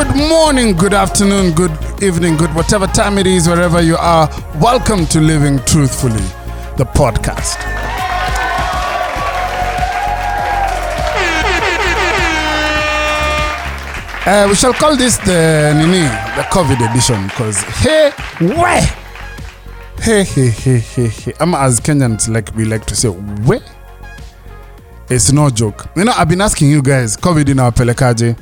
Good morning, good afternoon, good evening, good whatever time it is, wherever you are. Welcome to Living Truthfully, the podcast. Uh, we shall call this the Nini, the COVID edition, because hey, where? Hey, hey, hey, hey, hey. I'm as Kenyans like we like to say, where? It's no joke. You know, I've been asking you guys, COVID in our pelekaje.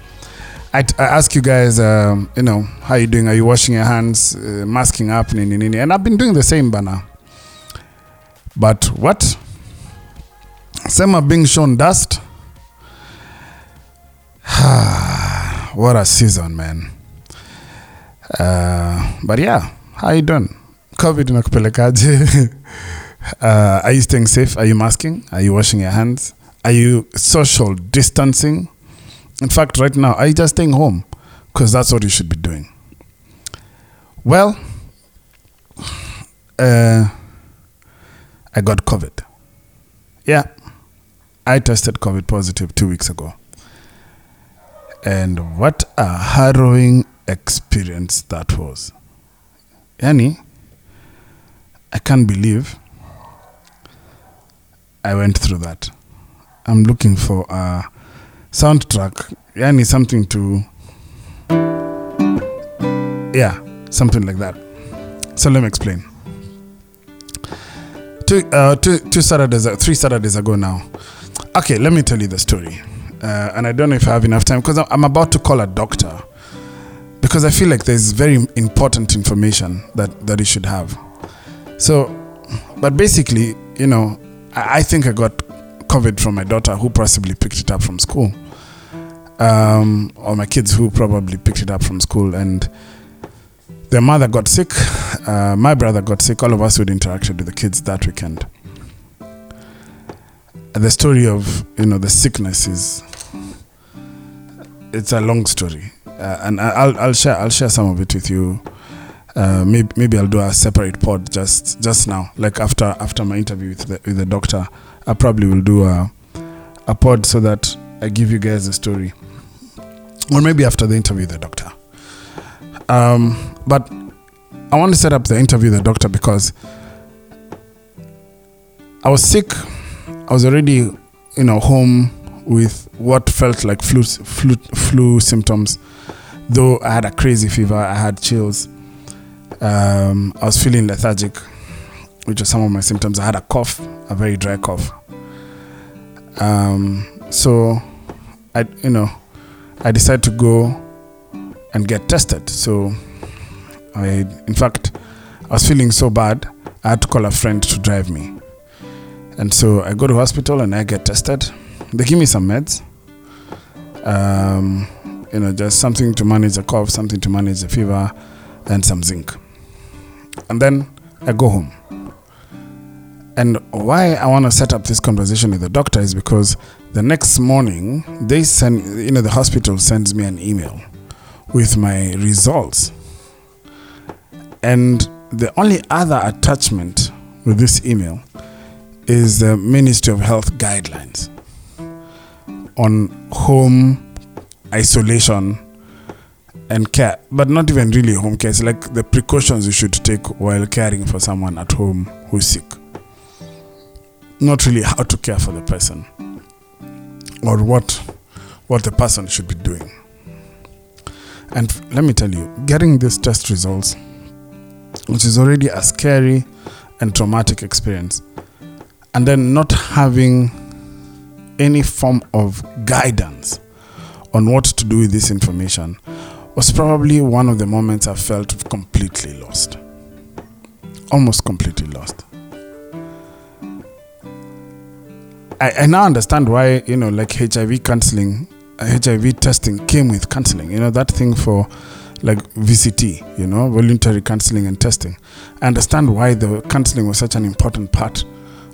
I, I ask you guys, um, you know, how you doing? Are you washing your hands, uh, masking up, nini, nini? And I've been doing the same, bana. But what? Some are being shown dust. what a season, man. Uh, but yeah, how you doing? COVID inakupelekaje? uh, are you staying safe? Are you masking? Are you washing your hands? Are you social distancing? In fact, right now, you just staying home? Because that's what you should be doing. Well, uh, I got COVID. Yeah, I tested COVID positive two weeks ago. And what a harrowing experience that was. Yani, I can't believe I went through that. I'm looking for a soundtrack, yani something to, yeah, something like that. So let me explain. Two, uh, two, two Saturdays, three Saturdays ago now. Okay, let me tell you the story. Uh, and I don't know if I have enough time because I'm about to call a doctor because I feel like there's very important information that that you should have. So, but basically, you know, I, I think I got COVID from my daughter who possibly picked it up from school, um, or my kids who probably picked it up from school, and their mother got sick. Uh, my brother got sick. All of us who had interacted with the kids that weekend. The story of you know the sickness is it's a long story, uh, and I'll I'll share I'll share some of it with you. Uh, maybe maybe I'll do a separate pod just just now, like after after my interview with the with the doctor. I probably will do a a pod so that I give you guys the story, or maybe after the interview with the doctor. Um, but I want to set up the interview with the doctor because I was sick. I was already, you know, home with what felt like flu, flu, flu symptoms. Though I had a crazy fever, I had chills. Um, I was feeling lethargic, which are some of my symptoms. I had a cough, a very dry cough. Um, so, I, you know, I decided to go and get tested. So, I, in fact, I was feeling so bad, I had to call a friend to drive me. And so I go to hospital and I get tested. They give me some meds. Um, you know, just something to manage the cough, something to manage the fever, and some zinc. And then I go home. And why I want to set up this conversation with the doctor is because the next morning they send, you know, the hospital sends me an email with my results. And the only other attachment with this email is the Ministry of Health guidelines on home isolation and care, but not even really home care. It's like the precautions you should take while caring for someone at home who's sick. Not really how to care for the person or what what the person should be doing. And let me tell you, getting these test results, which is already a scary and traumatic experience, and then not having any form of guidance on what to do with this information was probably one of the moments I felt completely lost. Almost completely lost. I, I now understand why, you know, like HIV counseling, HIV testing came with counseling, you know, that thing for like VCT, you know, voluntary counseling and testing. I understand why the counseling was such an important part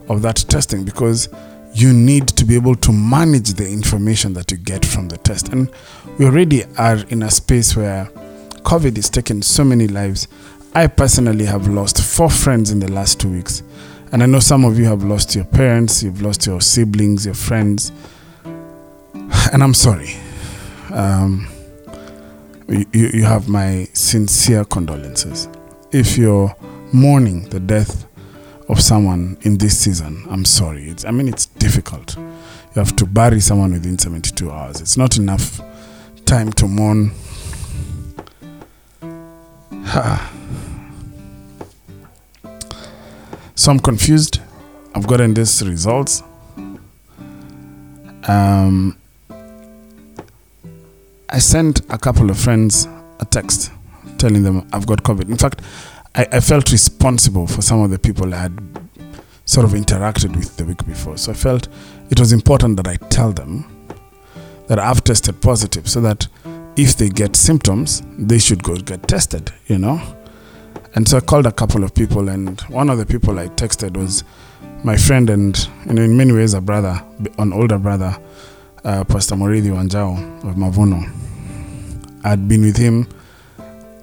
of that testing because you need to be able to manage the information that you get from the test. And we already are in a space where COVID is taking so many lives. I personally have lost four friends in the last two weeks. And I know some of you have lost your parents, you've lost your siblings, your friends. And I'm sorry. Um, you, you have my sincere condolences. If you're mourning the death of someone in this season, I'm sorry. It's, I mean, it's difficult. You have to bury someone within 72 hours. It's not enough time to mourn. so I'm confused. I've gotten these results. Um, I sent a couple of friends a text telling them I've got COVID. In fact, I, I felt responsible for some of the people I had sort of interacted with the week before. So I felt it was important that I tell them that I've tested positive so that if they get symptoms, they should go get tested, you know? And so I called a couple of people, and one of the people I texted was my friend and, know, in many ways, a brother, an older brother, uh, Pastor Muriithi Wanjau of Mavuno. I'd been with him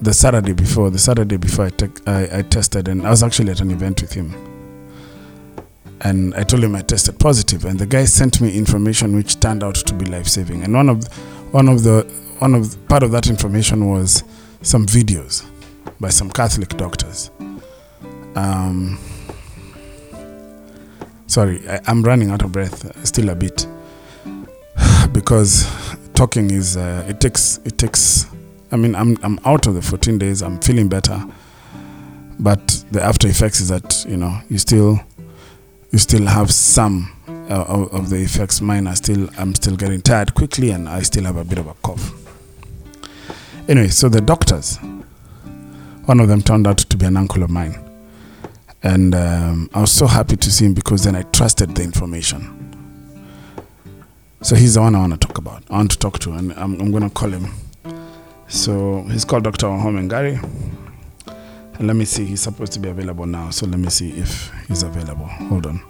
the Saturday before, the Saturday before I, te- I, I tested, and I was actually at an event with him. And I told him I tested positive, and the guy sent me information which turned out to be life saving. And one of, one of the, one of the, part of that information was some videos by some Catholic doctors. Um, sorry, I, I'm running out of breath still a bit because talking is uh, it takes it takes. I mean, I'm I'm out of the 14 days. I'm feeling better, but the after effects is that you know you still you still have some uh, of, the effects. Mine are still I'm still getting tired quickly, and I still have a bit of a cough. Anyway, so the doctors, one of them turned out to be an uncle of mine, and um, I was so happy to see him because then I trusted the information. So he's the one I want to talk about. I want to talk to, and I'm, I'm going to call him. So he's called Dr. Wahome Ngare. And let me see, he's supposed to be available now. So let me see if he's available. Hold on.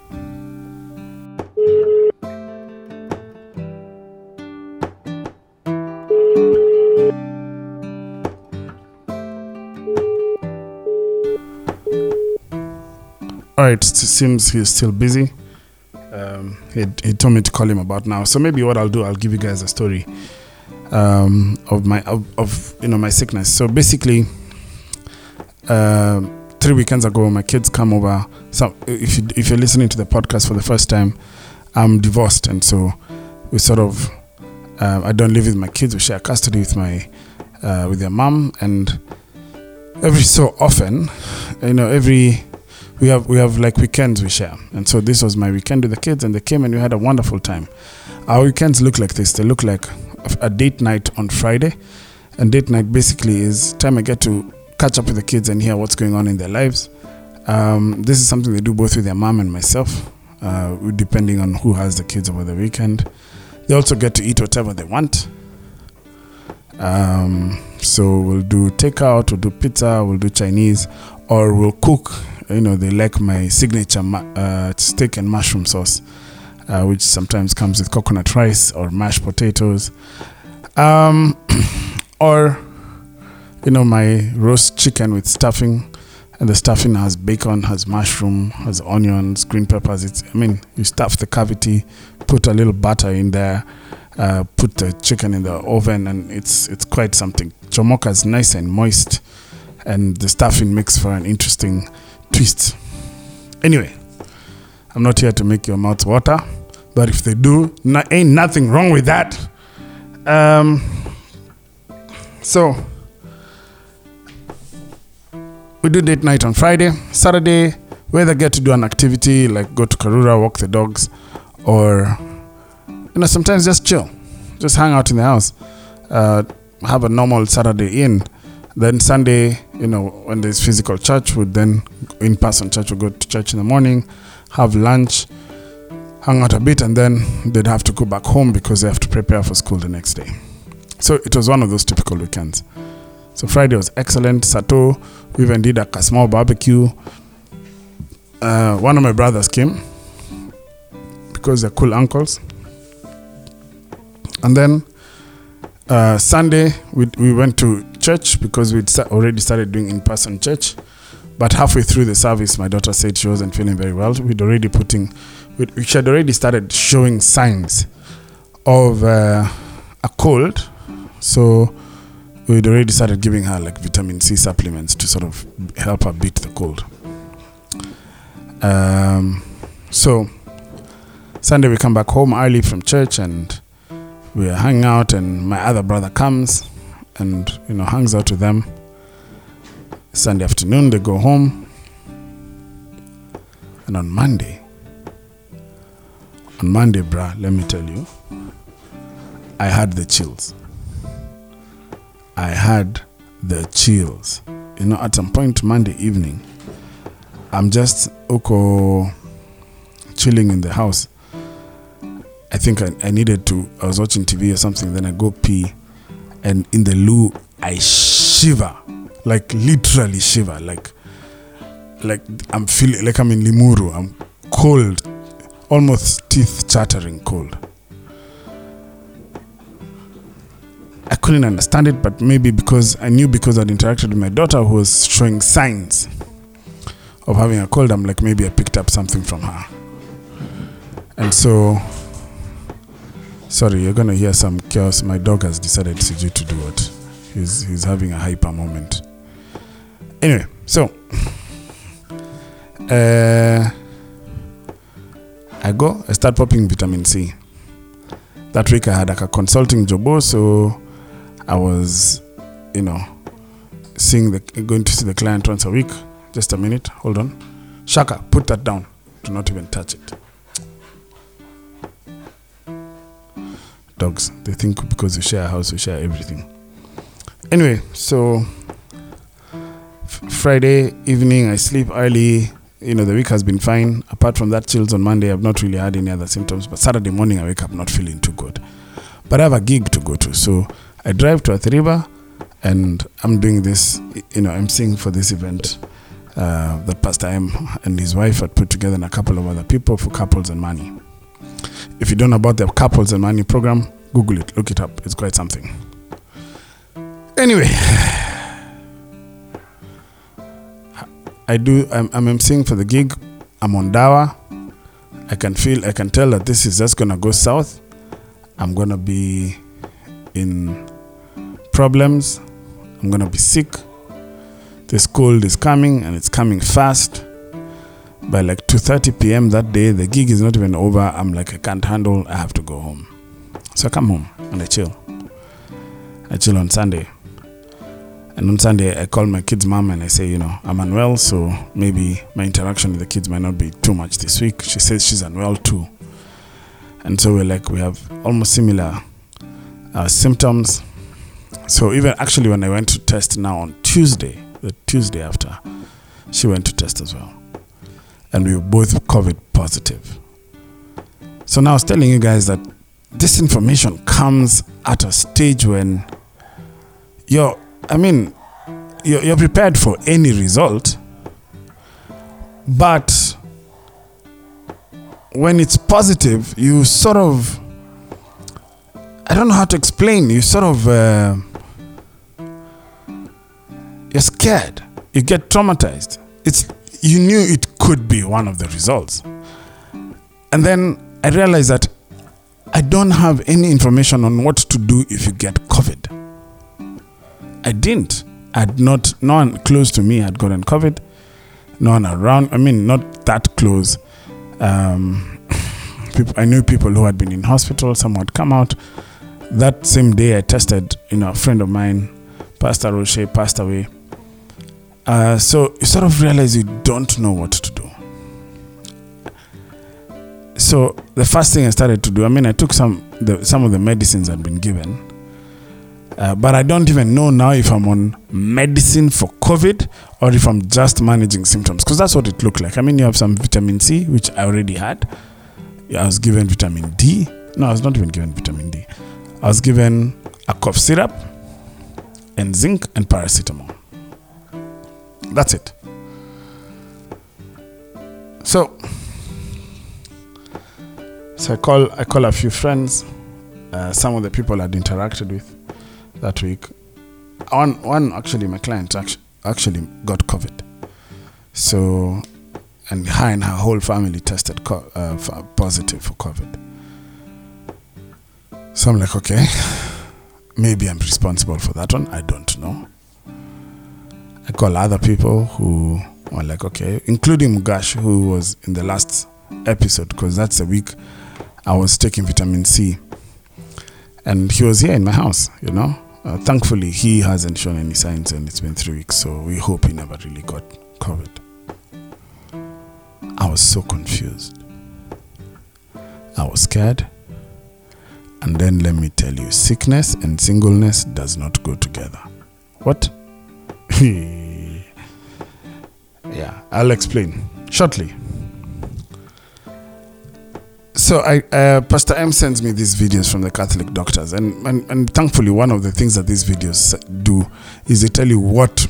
All right, it seems he's still busy um, he, he told me to call him about now. So maybe what I'll do, I'll give you guys a story um, of my of, of you know my sickness. So basically, uh, three weekends ago, my kids come over. So if you, if you're listening to the podcast for the first time, I'm divorced, and so we sort of uh, I don't live with my kids. We share custody with my uh, with their mom, and every so often, you know, every we have we have like weekends we share and so this was my weekend with the kids and they came and we had a wonderful time our weekends look like this they look like a date night on friday. And date night basically is time i get to catch up with the kids and hear what's going on in their lives. Um, this is something they do both with their mom and myself uh, depending on who has the kids over the weekend. They also get to eat whatever they want. Um, so we'll do takeout we'll do pizza we'll do chinese or we'll cook. You know they like my signature ma- uh, steak and mushroom sauce uh, which sometimes comes with coconut rice or mashed potatoes. Um, or you know my roast chicken with stuffing. And the stuffing has bacon has mushroom has onions green peppers. It's i mean you stuff the cavity put a little butter in there uh, put the chicken in the oven and it's it's quite something. Chomoka is nice and moist and the stuffing makes for an interesting twist. Anyway, I'm not here to make your mouth water, but if they do, no, ain't nothing wrong with that. Um, so we do date night on Friday, Saturday. We either get to do an activity like go to Karura, walk the dogs, or you know sometimes just chill, just hang out in the house, uh, have a normal Saturday in. Then Sunday, you know, when there's physical church, would then in person church would go to church in the morning, have lunch, hang out a bit, and then they'd have to go back home because they have to prepare for school the next day. So it was one of those typical weekends. So Friday was excellent. Sato, we even did a small barbecue. Uh, one of my brothers came because they're cool uncles. And then uh, Sunday, we, we went to church because we'd already started doing in person church. But halfway through the service, my daughter said she wasn't feeling very well. We'd already putting, we had already started showing signs of uh, a cold. So we'd already started giving her like vitamin C supplements to sort of help her beat the cold. Um, so Sunday we come back home early from church and we hang out and my other brother comes and you know hangs out with them. Sunday afternoon they go home and on Monday on Monday bruh let me tell you I had the chills. I had the chills. You know, at some point Monday evening, I'm just oko chilling in the house. I think I, I needed to. I was watching TV or something. Then I go pee, and in the loo I shiver, like literally shiver, like like I'm feeling like I'm in Limuru. I'm cold, almost teeth chattering cold. I couldn't understand it, but maybe because I knew because I'd interacted with my daughter who was showing signs of having a cold, I'm like, maybe I picked up something from her. And so, sorry, you're gonna hear some chaos. My dog has decided to do what? He's, he's having a hyper moment. Anyway, so, uh, I go, I start popping vitamin C. That week I had like a consulting job, so I was, you know, seeing the going to see the client once a week. Just a minute, hold on. Shaka, put that down. Do not even touch it. Dogs, they think because we share a house, we share everything. Anyway, so Friday evening, I sleep early. You know, the week has been fine. Apart from that, chills on Monday, I've not really had any other symptoms. But Saturday morning, I wake up not feeling too good. But I have a gig to go to. So I drive to Athi River and I'm doing this, you know, I'm singing for this event uh, that Pastor M and his wife had put together and a couple of other people for Couples and Money. If you don't know about the Couples and Money program, Google it, look it up. It's quite something. Anyway, I do, I'm, I'm for the gig. I'm on Dawa. I can feel, I can tell that this is just gonna go south. I'm gonna be in problems. I'm gonna be sick. This cold is coming and it's coming fast. By like 2:30 p.m. that day, the gig is not even over. I'm like, I can't handle. I have to go home. So I come home and I chill. I chill on Sunday. And on Sunday, I call my kid's mom and I say, you know, I'm unwell, so maybe my interaction with the kids might not be too much this week. She says she's unwell too. And so we're like, we have almost similar uh, symptoms. So even actually, when I went to test now on Tuesday, the Tuesday after, she went to test as well, and we were both COVID positive. So now I was telling you guys that this information comes at a stage when you're, I mean, you're, you're prepared for any result, but when it's positive, you sort of I don't know how to explain. You sort of uh, you're scared. You get traumatized. It's you knew it could be one of the results, and then I realized that I don't have any information on what to do if you get COVID. I didn't. I'd not. No one close to me had gotten COVID. No one around. I mean, not that close. Um, people, I knew people who had been in hospital. Some had come out that same day I tested, you know, a friend of mine, Pastor Roche, passed away. Uh, so you sort of realize you don't know what to do. So the first thing I started to do, I mean, I took some the, some of the medicines I'd been given, uh, but I don't even know now if I'm on medicine for COVID or if I'm just managing symptoms, because that's what it looked like. I mean, you have some vitamin C, which I already had. I was given vitamin D. No, I was not even given vitamin D. I was given a cough syrup and zinc and paracetamol. That's it. So, so I call I call a few friends, uh, some of the people I'd interacted with that week. One one actually my client actually, got COVID. So, and her and her whole family tested co- uh, f- positive for COVID. So I'm like, okay. maybe I'm responsible for that one. I don't know. I call other people who were like, okay, including Mugash, who was in the last episode, because that's the week I was taking vitamin C. And he was here in my house, you know. Uh, thankfully, he hasn't shown any signs, and it's been three weeks, so we hope he never really got COVID. I was so confused. I was scared. And then let me tell you, sickness and singleness does not go together. What? yeah, I'll explain shortly. So I, uh, Pastor M sends me these videos from the Catholic doctors, and, and and thankfully, one of the things that these videos do is they tell you what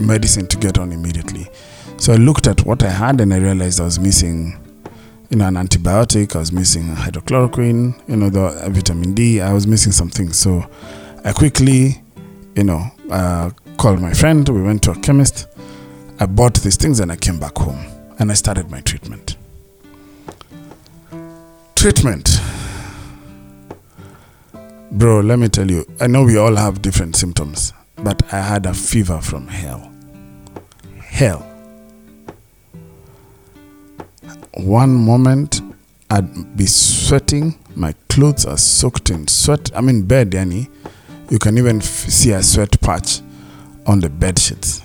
medicine to get on immediately. So I looked at what I had, and I realized I was missing, you know, an antibiotic. I was missing hydroxychloroquine, you know, the vitamin D. I was missing something. So I quickly, you know, uh, called my friend. We went to a chemist. I bought these things, and I came back home, and I started my treatment. Treatment. Bro, let me tell you, I know we all have different symptoms, but I had a fever from hell. Hell. One moment I'd be sweating, my clothes are soaked in sweat. I'm in bed, Yani. You can even f- see a sweat patch on the bed sheets.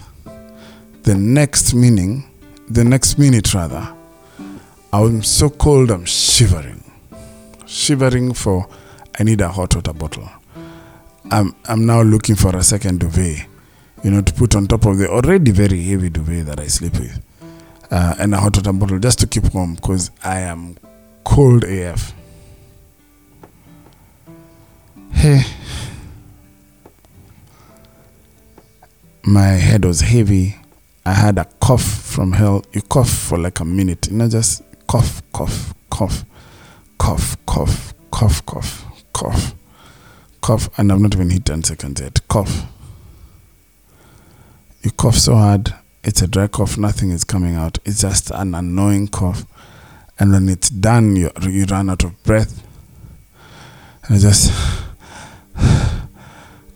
The next meaning, the next minute rather, I'm so cold I'm shivering. Shivering for I need a hot water bottle. I'm I'm now looking for a second duvet, you know, to put on top of the already very heavy duvet that I sleep with. Uh, and a hot water bottle just to keep warm because I am cold AF. Hey. My head was heavy. I had a cough from hell. You cough for like a minute, you know, just cough, cough, cough, cough, cough, cough, cough, cough, cough, and I've not even hit 10 seconds yet. Cough. You cough so hard, it's a dry cough, nothing is coming out. It's just an annoying cough. And when it's done, you, you run out of breath. And just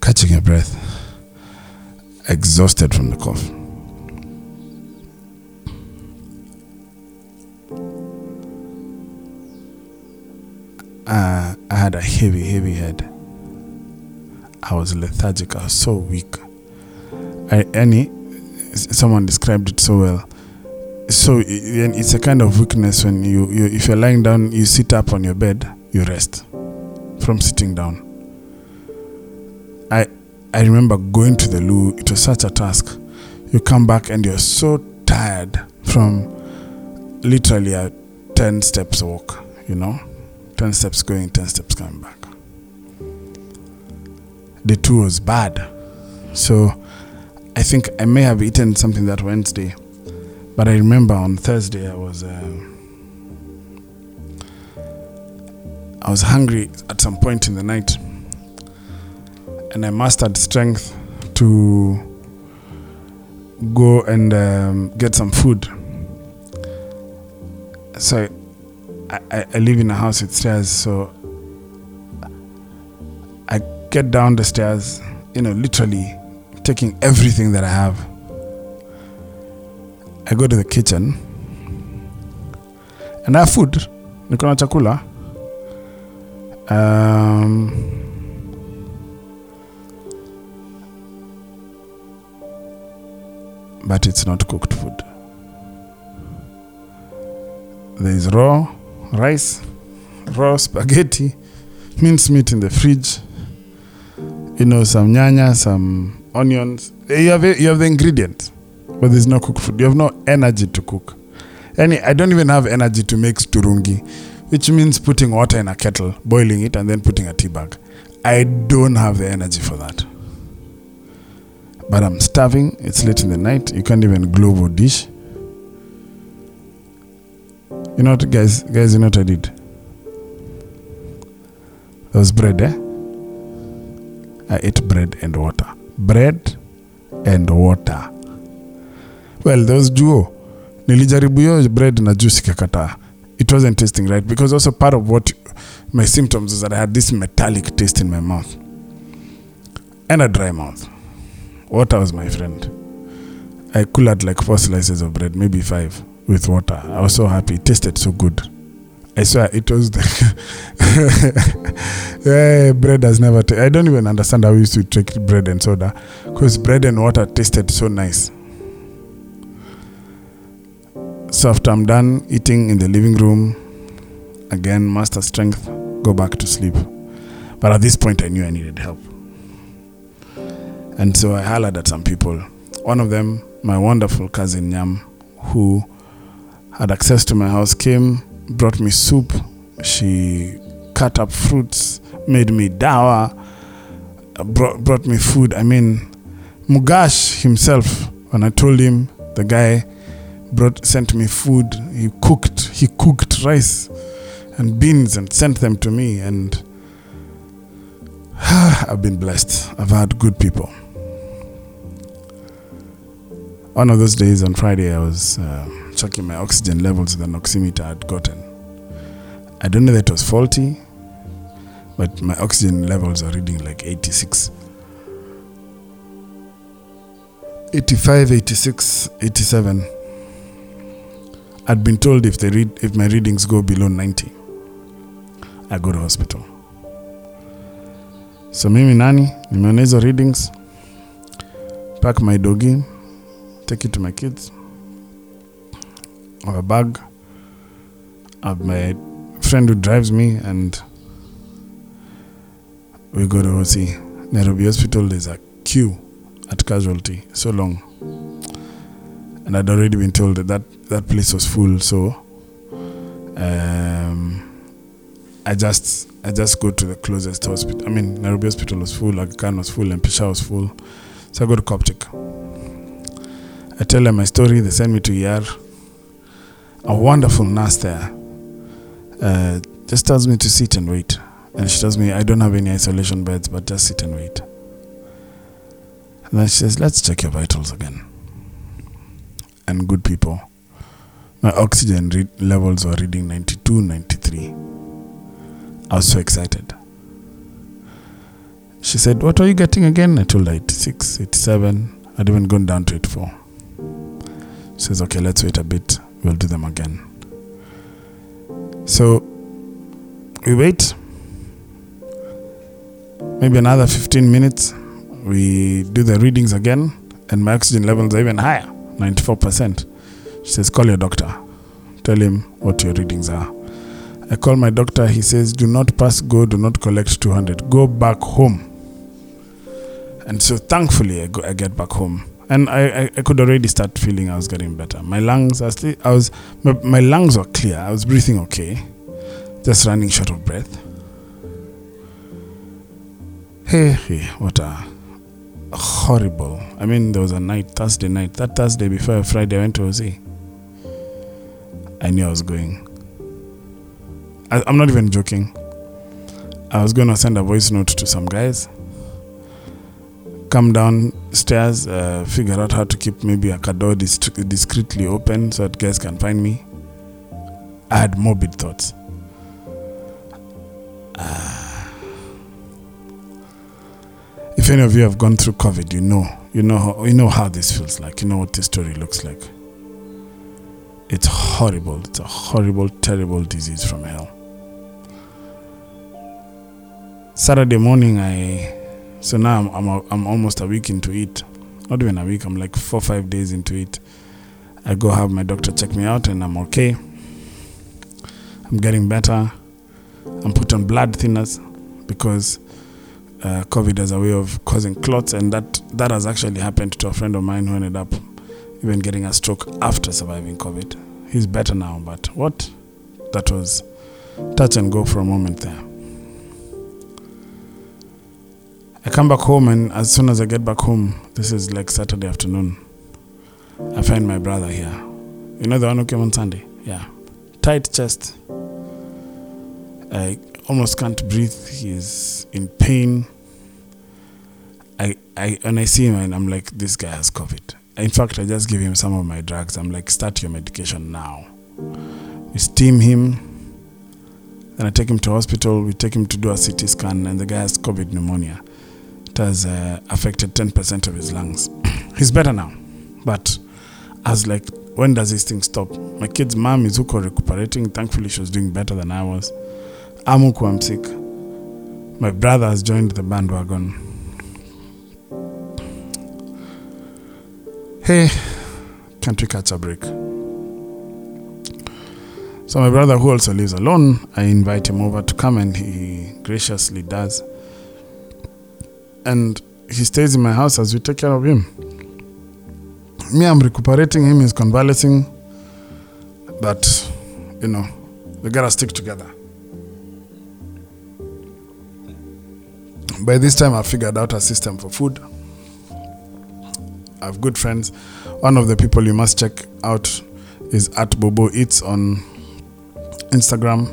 catching your breath, exhausted from the cough. Uh, I had a heavy, heavy head. I was lethargic. I was so weak. I, any, someone described it so well. So it's a kind of weakness when you, you, if you're lying down, you sit up on your bed, you rest from sitting down. I, I remember going to the loo. It was such a task. You come back and you're so tired from literally a ten steps walk. You know. 10 steps going, 10 steps coming back. The two was bad. So I think I may have eaten something that Wednesday. But I remember on Thursday I was uh, I was hungry at some point in the night. And I mustered strength to go and um, get some food. So I, I, live in a house with stairs, so I get down the stairs, you know, literally taking everything that I have. I go to the kitchen and I have food. Niko chakula. Um, but it's not cooked food. There is raw rice, raw spaghetti, minced meat in the fridge. You know, some nyanya, some onions. You have you have the ingredients, but there's no cooked food. You have no energy to cook. Any, I don't even have energy to make sturungi, which means putting water in a kettle, boiling it, and then putting a tea bag. I don't have the energy for that. But I'm starving. It's late in the night. You can't even globe or dish. You know what, guys? Guys, you know what I did? There was bread, eh? I ate bread and water. Bread and water. Well, there was duo. Nilijaribu hiyo bread na juice ikakataa. It wasn't tasting right because also part of what my symptoms is that I had this metallic taste in my mouth. and a dry mouth. Water was my friend. I could had like four slices of bread, maybe five, with water. I was so happy. It tasted so good. I swear it was the yeah, bread has never. ta- I don't even understand how we used to take bread and soda, because bread and water tasted so nice. So after I'm done eating in the living room, again master strength, go back to sleep. But at this point, I knew I needed help, and so I hollered at some people. One of them, my wonderful cousin Nyam, who had access to my house, came, brought me soup. She cut up fruits, made me dawa, brought, brought me food. I mean, Mugash himself, when I told him, the guy brought sent me food. He cooked. He cooked rice and beans and sent them to me. And I've been blessed. I've had good people. One of those days on Friday, I was uh, checking my oxygen levels with an oximeter I'd gotten. I don't know that it was faulty, but my oxygen levels are reading like 86. 85, 86, 87. I'd been told if they read if my readings go below 90, I go to hospital. So mimi nani nimeona hizo readings, pack my doggy, take it to my kids, have a bag, I have my friend who drives me, and we go to OC. Nairobi Hospital, there's a queue at casualty, so long. And I'd already been told that that, that place was full, so um, I just I just go to the closest hospital. I mean, Nairobi Hospital was full, Aga was full, and Peshawar was full. So I go to Coptic. I tell them my story. They send me to ER. A wonderful nurse there uh, just tells me to sit and wait. And she tells me I don't have any isolation beds, but just sit and wait. And then she says, let's check your vitals again. And good people, my oxygen re- levels were reading 92, 93. I was so excited. She said, What are you getting again? I told her 86, 87. I'd even gone down to 84. She says, Okay, let's wait a bit. We'll do them again. So we wait. Maybe another 15 minutes. We do the readings again, and my oxygen levels are even higher 94%. She says, Call your doctor. Tell him what your readings are. I call my doctor. He says, Do not pass go, do not collect 200. Go back home. And so thankfully, I, go, I get back home. And I, I, I could already start feeling I was getting better. My lungs are still, I was, my, my lungs were clear. I was breathing okay, just running short of breath. Hey, hey, what a horrible. I mean, there was a night, Thursday night. That Thursday before Friday, I went to OC. I knew I was going. I, I'm not even joking. I was going to send a voice note to some guys, come downstairs, uh, figure out how to keep maybe a door dis- discreetly open so that guys can find me. I had morbid thoughts. Ah. if any of you have gone through COVID, you know, you know, you know how this feels like. You know what this story looks like. It's horrible. It's a horrible, terrible disease from hell. Saturday morning, I so now I'm I'm, a, I'm almost a week into it. Not even a week. I'm like four five days into it. I go have my doctor check me out, and I'm okay. I'm getting better. I'm put on blood thinners because uh, COVID has a way of causing clots, and that that has actually happened to a friend of mine who ended up even getting a stroke after surviving COVID. He's better now, but what? That was touch and go for a moment there. I come back home, and as soon as I get back home, this is like Saturday afternoon, I find my brother here. You know the one who came on Sunday? Yeah. Tight chest. I almost can't breathe. He's in pain. I, I when I see him and I'm like, this guy has COVID. In fact, I just give him some of my drugs. I'm like, start your medication now. We steam him. Then I take him to hospital. We take him to do a CT scan, and the guy has COVID pneumonia. Has uh, affected 10% of his lungs. He's better now. But I was like, when does this thing stop? My kid's mom is Uko recuperating. Thankfully, she was doing better than I was. I'm Uko, I'm sick. My brother has joined the bandwagon. Hey, can't we catch a break? So my brother, who also lives alone, I invite him over to come, and he graciously does. And he stays in my house as we take care of him. Me, I'm recuperating. Him is convalescing, but you know, we gotta stick together. By this time, I figured out a system for food. I have good friends. One of the people you must check out is at Bobo Eats on Instagram.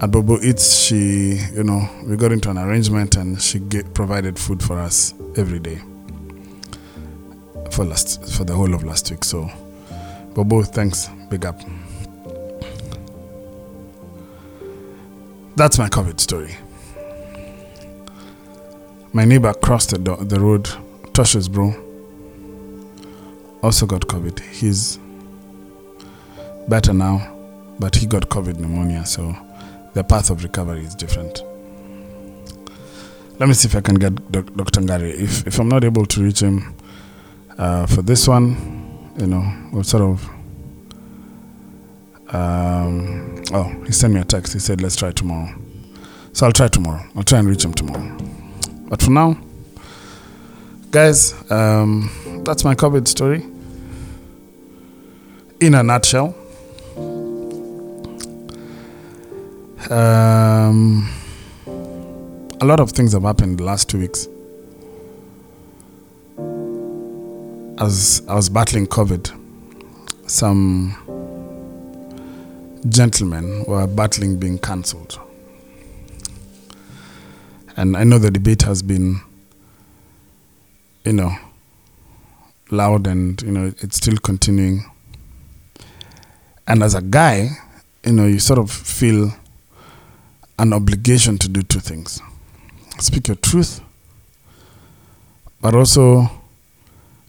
At Bobo Eats, she, you know, we got into an arrangement and she get, provided food for us every day for last for the whole of last week. So, Bobo, thanks, big up. That's my COVID story. My neighbor crossed the, do- the road, Tosh's bro, also got COVID. He's better now, but he got COVID pneumonia, so the path of recovery is different. Let me see if I can get Dr. Ngare. If, if I'm not able to reach him uh, for this one, you know, we'll sort of. Um, oh, he sent me a text. He said, let's try tomorrow. So I'll try tomorrow. I'll try and reach him tomorrow. But for now, guys, um, that's my COVID story. In a nutshell. Um, a lot of things have happened the last two weeks. As I was battling COVID, some gentlemen were battling being cancelled. And I know the debate has been, you know, loud and, you know, it's still continuing. And as a guy, you know, you sort of feel an obligation to do two things speak your truth, but also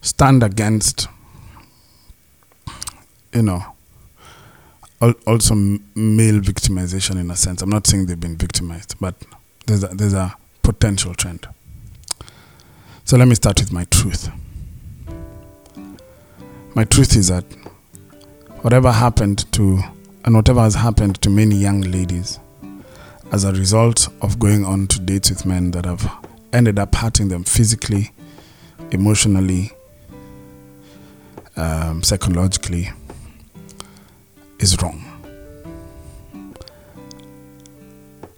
stand against, you know, also male victimization in a sense. I'm not saying they've been victimized, but there's a, there's a potential trend. So let me start with my truth. My truth is that whatever happened to, and whatever has happened to many young ladies as a result of going on to dates with men that have ended up hurting them physically, emotionally, um, psychologically, is wrong.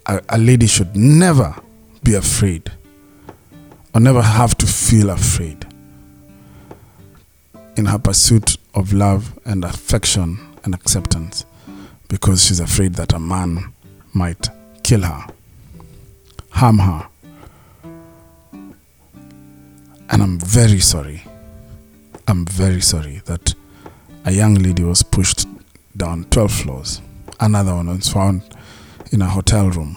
A, a lady should never be afraid or never have to feel afraid in her pursuit of love and affection and acceptance because she's afraid that a man might kill her, harm her. And I'm very sorry. I'm very sorry that a young lady was pushed down 12 floors. Another one was found in a hotel room,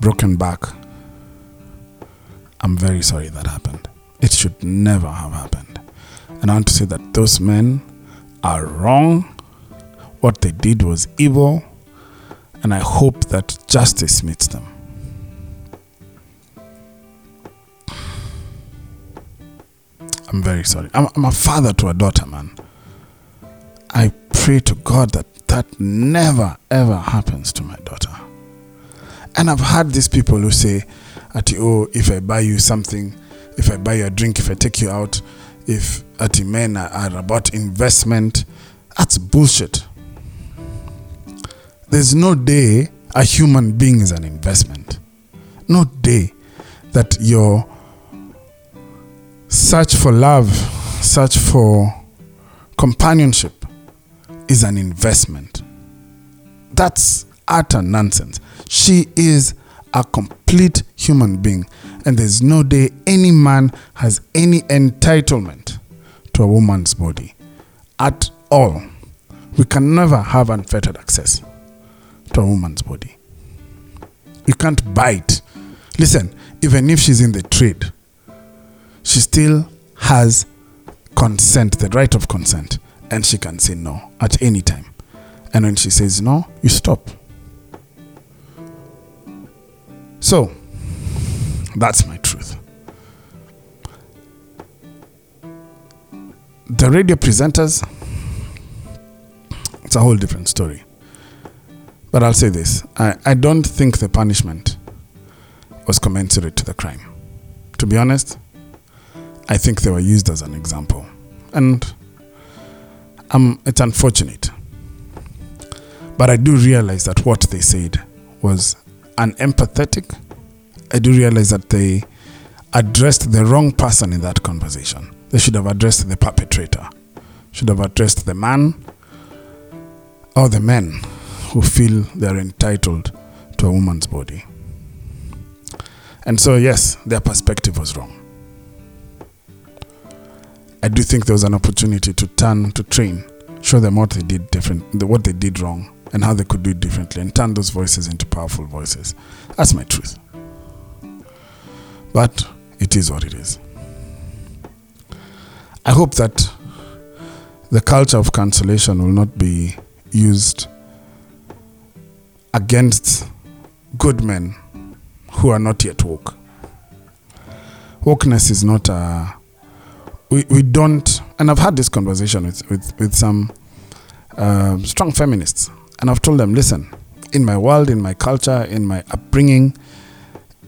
broken back. I'm very sorry that happened. It should never have happened. And I want to say that those men are wrong. What they did was evil. And I hope that justice meets them. I'm very sorry. I'm, I'm a father to a daughter, man. I pray to God that that never ever happens to my daughter. And I've had these people who say, Ati, oh, if I buy you something, if I buy you a drink, if I take you out, if Ati men are, are about investment, that's bullshit. There's no day a human being is an investment. No day that your search for love, search for companionship is an investment. That's utter nonsense. She is a complete human being, and there's no day any man has any entitlement to a woman's body at all. We can never have unfettered access to a woman's body. You can't buy it. Listen, even if she's in the trade, she still has consent, the right of consent, and she can say no at any time. And when she says no, you stop. So, that's my truth. The radio presenters, it's a whole different story. But I'll say this I, I don't think the punishment was commensurate to the crime. To be honest, I think they were used as an example. And um, it's unfortunate. But I do realize that what they said was unempathetic. I do realize that they addressed the wrong person in that conversation. They should have addressed the perpetrator, should have addressed the man or the men who feel they're entitled to a woman's body. And so, yes, their perspective was wrong. I do think there was an opportunity to turn, to train, show them what they did different, what they did wrong, and how they could do it differently, and turn those voices into powerful voices. That's my truth. But it is what it is. I hope that the culture of cancellation will not be used against good men who are not yet woke. Wokeness is not a. We, we don't, and I've had this conversation with, with, with some uh, strong feminists, and I've told them listen, in my world, in my culture, in my upbringing,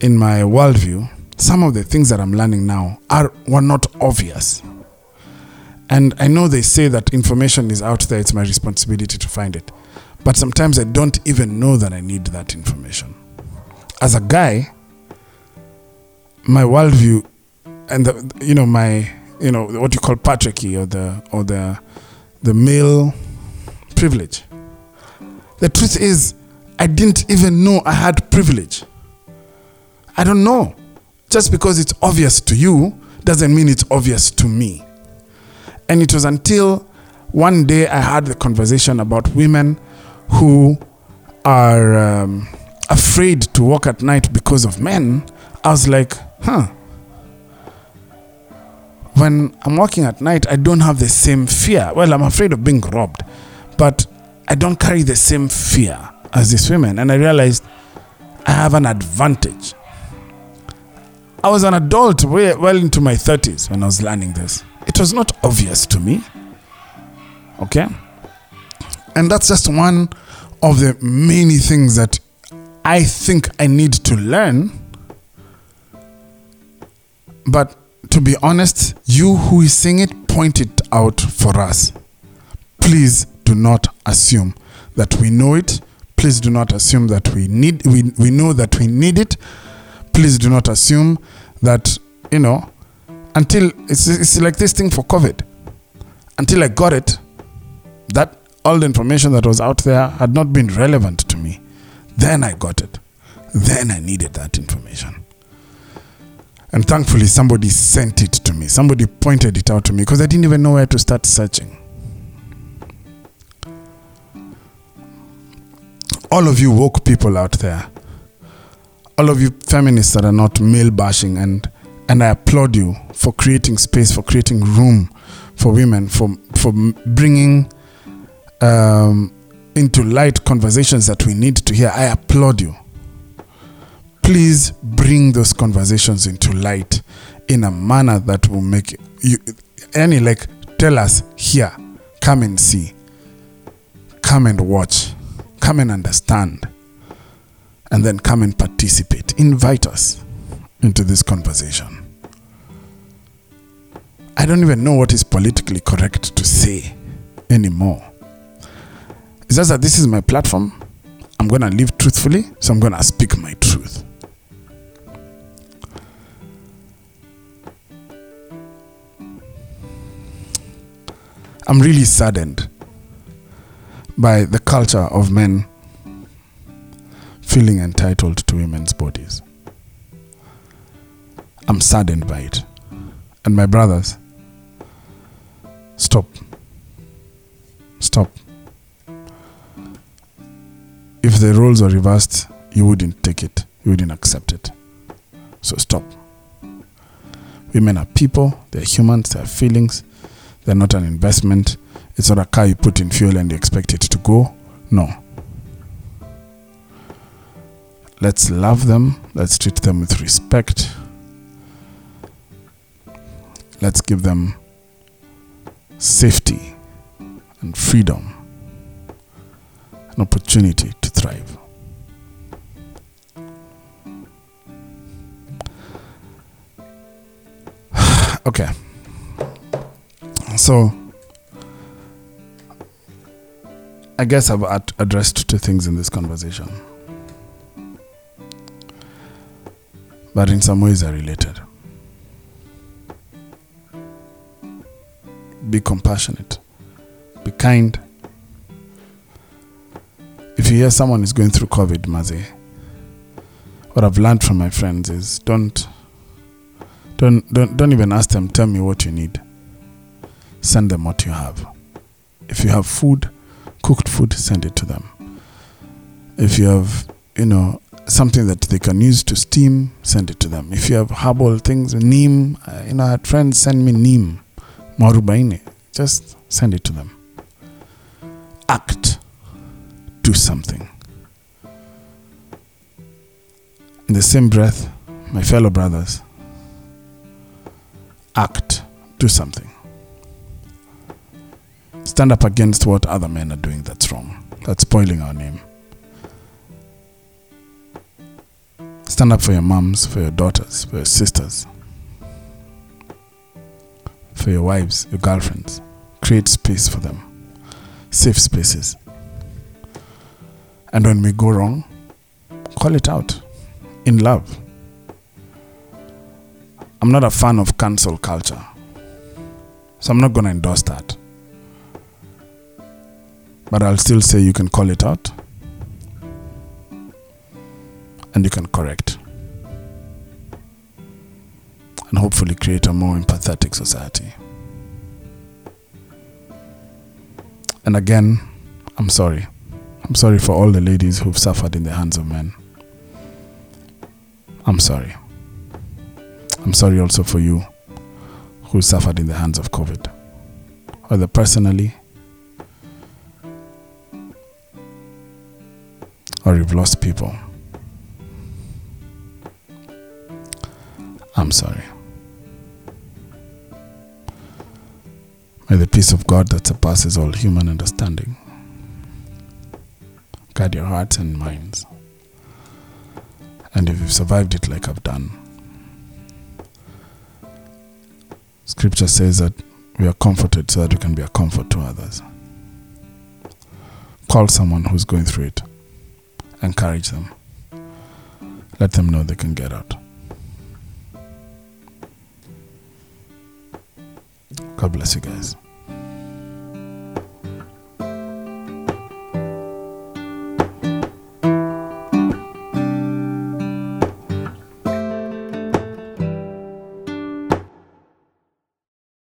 in my worldview, some of the things that I'm learning now are were not obvious. And I know they say that information is out there, it's my responsibility to find it. But sometimes I don't even know that I need that information. As a guy, my worldview and the, you know my you know what you call patriarchy or the or the the male privilege. The truth is, I didn't even know I had privilege. I don't know. Just because it's obvious to you doesn't mean it's obvious to me. And it was until one day I had the conversation about women who are um, afraid to walk at night because of men. I was like, huh. When I'm walking at night, I don't have the same fear. Well, I'm afraid of being robbed, but I don't carry the same fear as these women. And I realized I have an advantage. I was an adult way, well into my 30s when I was learning this. It was not obvious to me. Okay? And that's just one of the many things that I think I need to learn. But to be honest, you who is seeing it, point it out for us. Please do not assume that we know it. Please do not assume that we need we, we know that we need it. Please do not assume that, you know, until it's, it's like this thing for COVID. Until I got it, that all the information that was out there had not been relevant to me. Then I got it. Then I needed that information. And thankfully, somebody sent it to me. Somebody pointed it out to me because I didn't even know where to start searching. All of you woke people out there, all of you feminists that are not male bashing, and, and I applaud you for creating space, for creating room for women, for, for bringing um, into light conversations that we need to hear. I applaud you. Please bring those conversations into light in a manner that will make you any like tell us here, come and see, come and watch, come and understand, and then come and participate. Invite us into this conversation. I don't even know what is politically correct to say anymore. It's just that this is my platform. I'm going to live truthfully, so I'm going to speak my truth. I'm really saddened by the culture of men feeling entitled to women's bodies. I'm saddened by it. And my brothers, stop. Stop. If the roles were reversed, you wouldn't take it, you wouldn't accept it. So stop. Women are people, they're humans, they have feelings, they're not an investment. It's not a car you put in fuel and you expect it to go. No. Let's love them, let's treat them with respect. Let's give them safety and freedom, an opportunity to thrive. okay. So, I guess I've ad- addressed two things in this conversation, but in some ways are related. Be compassionate, be kind. You hear someone is going through COVID, Maze, what I've learned from my friends is don't don't don't don't even ask them tell me what you need. Send them what you have. If you have food cooked food send it to them. If you have you know something that they can use to steam send it to them. If you have herbal things neem uh, you know i had friends send me neem mwarubaini just send it to them. Act do something in the same breath my fellow brothers act, do something. Stand up against what other men are doing that's wrong, that's spoiling our name. Stand up for your moms, for your daughters, for your sisters, for your wives, your girlfriends. Create space for them, safe spaces. And when we go wrong, call it out in love. I'm not a fan of cancel culture. So I'm not going to endorse that. But I'll still say you can call it out and you can correct. And hopefully create a more empathetic society. And again, I'm sorry. I'm sorry for all the ladies who've suffered in the hands of men. I'm sorry. I'm sorry also for you who suffered in the hands of COVID, whether personally or you've lost people. I'm sorry. May the peace of God that surpasses all human understanding guide your hearts and minds. And if you've survived it like I've done, Scripture says that we are comforted so that we can be a comfort to others. Call someone who's going through it, encourage them, let them know they can get out. God bless you guys.